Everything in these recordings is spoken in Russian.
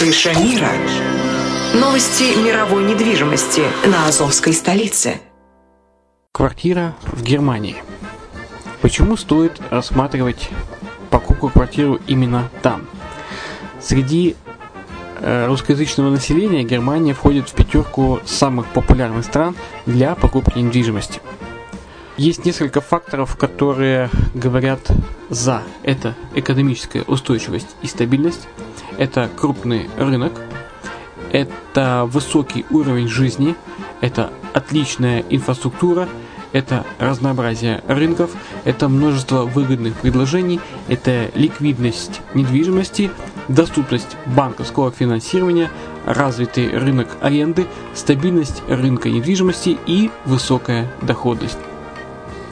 Крыша мира. Новости мировой недвижимости на Азовской столице. Квартира в Германии. Почему стоит рассматривать покупку квартиру именно там? Среди э, русскоязычного населения Германия входит в пятерку самых популярных стран для покупки недвижимости. Есть несколько факторов, которые говорят за. Это экономическая устойчивость и стабильность, это крупный рынок, это высокий уровень жизни, это отличная инфраструктура – это разнообразие рынков, это множество выгодных предложений, это ликвидность недвижимости, доступность банковского финансирования, развитый рынок аренды, стабильность рынка недвижимости и высокая доходность.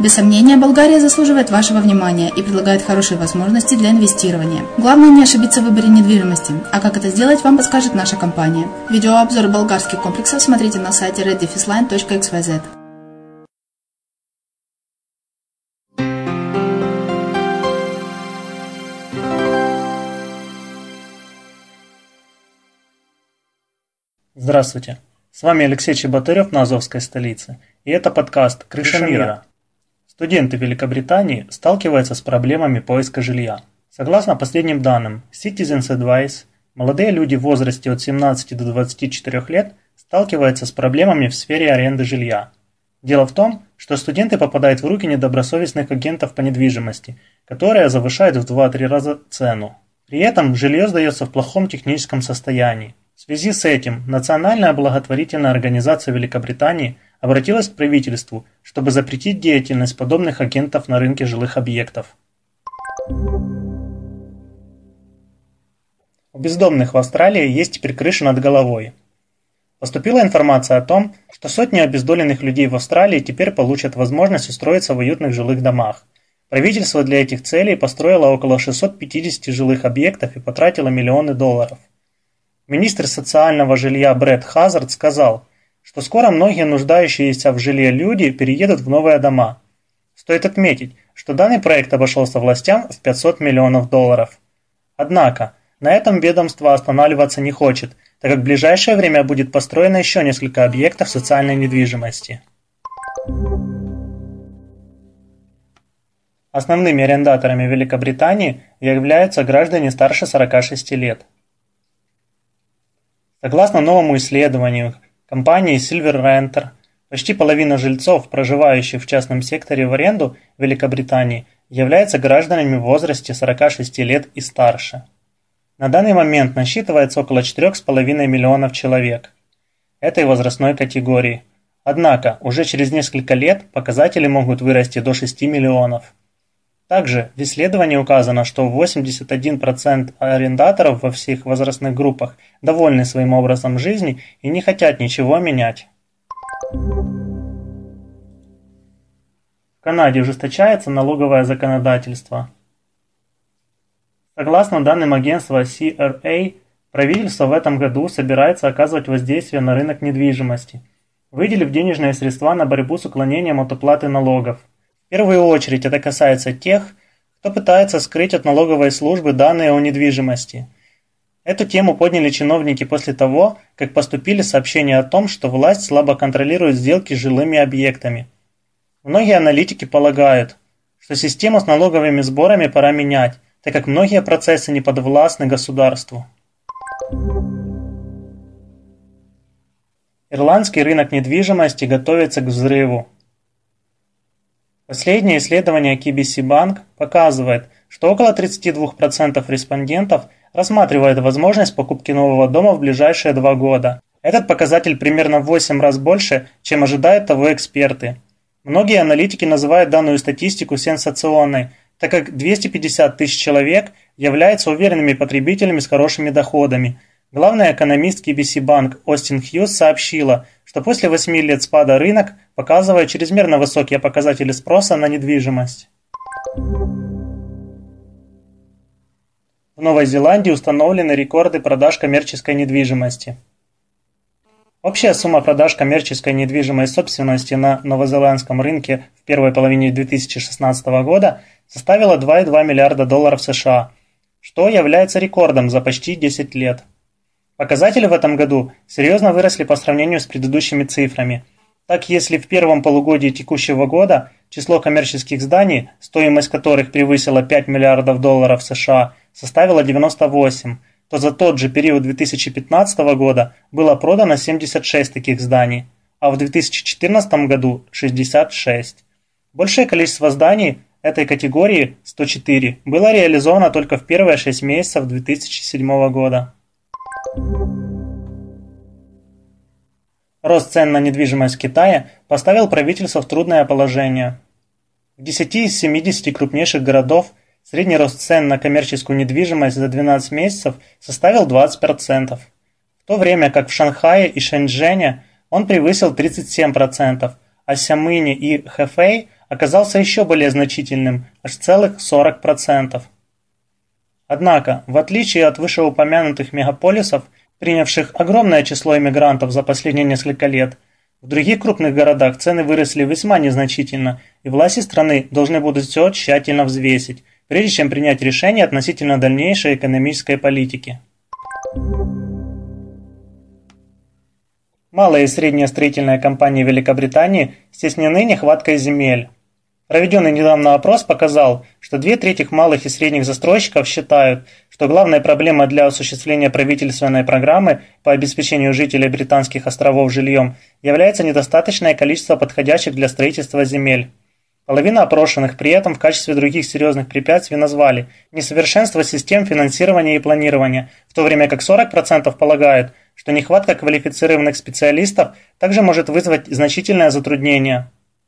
Без сомнения, Болгария заслуживает вашего внимания и предлагает хорошие возможности для инвестирования. Главное не ошибиться в выборе недвижимости, а как это сделать, вам подскажет наша компания. Видеообзор болгарских комплексов смотрите на сайте reddefisline.xyz. Здравствуйте! С вами Алексей Чеботарев на Азовской столице, и это подкаст «Крыша, Крыша мира». Студенты Великобритании сталкиваются с проблемами поиска жилья. Согласно последним данным Citizens Advice, молодые люди в возрасте от 17 до 24 лет сталкиваются с проблемами в сфере аренды жилья. Дело в том, что студенты попадают в руки недобросовестных агентов по недвижимости, которые завышают в 2-3 раза цену. При этом жилье сдается в плохом техническом состоянии. В связи с этим Национальная благотворительная организация Великобритании обратилась к правительству, чтобы запретить деятельность подобных агентов на рынке жилых объектов. У бездомных в Австралии есть теперь крыша над головой. Поступила информация о том, что сотни обездоленных людей в Австралии теперь получат возможность устроиться в уютных жилых домах. Правительство для этих целей построило около 650 жилых объектов и потратило миллионы долларов. Министр социального жилья Брэд Хазард сказал, что скоро многие нуждающиеся в жилье люди переедут в новые дома. Стоит отметить, что данный проект обошелся властям в 500 миллионов долларов. Однако, на этом ведомство останавливаться не хочет, так как в ближайшее время будет построено еще несколько объектов социальной недвижимости. Основными арендаторами Великобритании являются граждане старше 46 лет. Согласно новому исследованию компании Silver Renter, почти половина жильцов, проживающих в частном секторе в аренду в Великобритании, являются гражданами в возрасте 46 лет и старше. На данный момент насчитывается около 4,5 миллионов человек этой возрастной категории. Однако, уже через несколько лет показатели могут вырасти до 6 миллионов. Также в исследовании указано, что 81% арендаторов во всех возрастных группах довольны своим образом жизни и не хотят ничего менять. В Канаде ужесточается налоговое законодательство. Согласно данным агентства CRA, правительство в этом году собирается оказывать воздействие на рынок недвижимости, выделив денежные средства на борьбу с уклонением от уплаты налогов – первую очередь это касается тех, кто пытается скрыть от налоговой службы данные о недвижимости. Эту тему подняли чиновники после того, как поступили сообщения о том, что власть слабо контролирует сделки с жилыми объектами. Многие аналитики полагают, что систему с налоговыми сборами пора менять, так как многие процессы не подвластны государству. Ирландский рынок недвижимости готовится к взрыву. Последнее исследование KBC Bank показывает, что около 32% респондентов рассматривают возможность покупки нового дома в ближайшие два года. Этот показатель примерно в 8 раз больше, чем ожидают того эксперты. Многие аналитики называют данную статистику сенсационной, так как 250 тысяч человек являются уверенными потребителями с хорошими доходами. Главный экономист KBC Bank Остин Хьюз сообщила, что после восьми лет спада рынок показывает чрезмерно высокие показатели спроса на недвижимость. В Новой Зеландии установлены рекорды продаж коммерческой недвижимости. Общая сумма продаж коммерческой недвижимой собственности на новозеландском рынке в первой половине 2016 года составила 2,2 миллиарда долларов США, что является рекордом за почти 10 лет. Показатели в этом году серьезно выросли по сравнению с предыдущими цифрами. Так, если в первом полугодии текущего года число коммерческих зданий, стоимость которых превысила 5 миллиардов долларов США, составило 98, то за тот же период 2015 года было продано 76 таких зданий, а в 2014 году 66. Большее количество зданий этой категории, 104, было реализовано только в первые 6 месяцев 2007 года. Рост цен на недвижимость в Китае поставил правительство в трудное положение. В 10 из 70 крупнейших городов средний рост цен на коммерческую недвижимость за 12 месяцев составил 20%, в то время как в Шанхае и Шэньчжэне он превысил 37%, а Сямыне и Хэфэй оказался еще более значительным, аж целых 40%. Однако, в отличие от вышеупомянутых мегаполисов, принявших огромное число иммигрантов за последние несколько лет, в других крупных городах цены выросли весьма незначительно, и власти страны должны будут все тщательно взвесить, прежде чем принять решение относительно дальнейшей экономической политики. Малые и средние строительные компании Великобритании стеснены нехваткой земель. Проведенный недавно опрос показал, что две трети малых и средних застройщиков считают, что главной проблемой для осуществления правительственной программы по обеспечению жителей британских островов жильем является недостаточное количество подходящих для строительства земель. Половина опрошенных при этом в качестве других серьезных препятствий назвали несовершенство систем финансирования и планирования, в то время как 40% полагают, что нехватка квалифицированных специалистов также может вызвать значительное затруднение –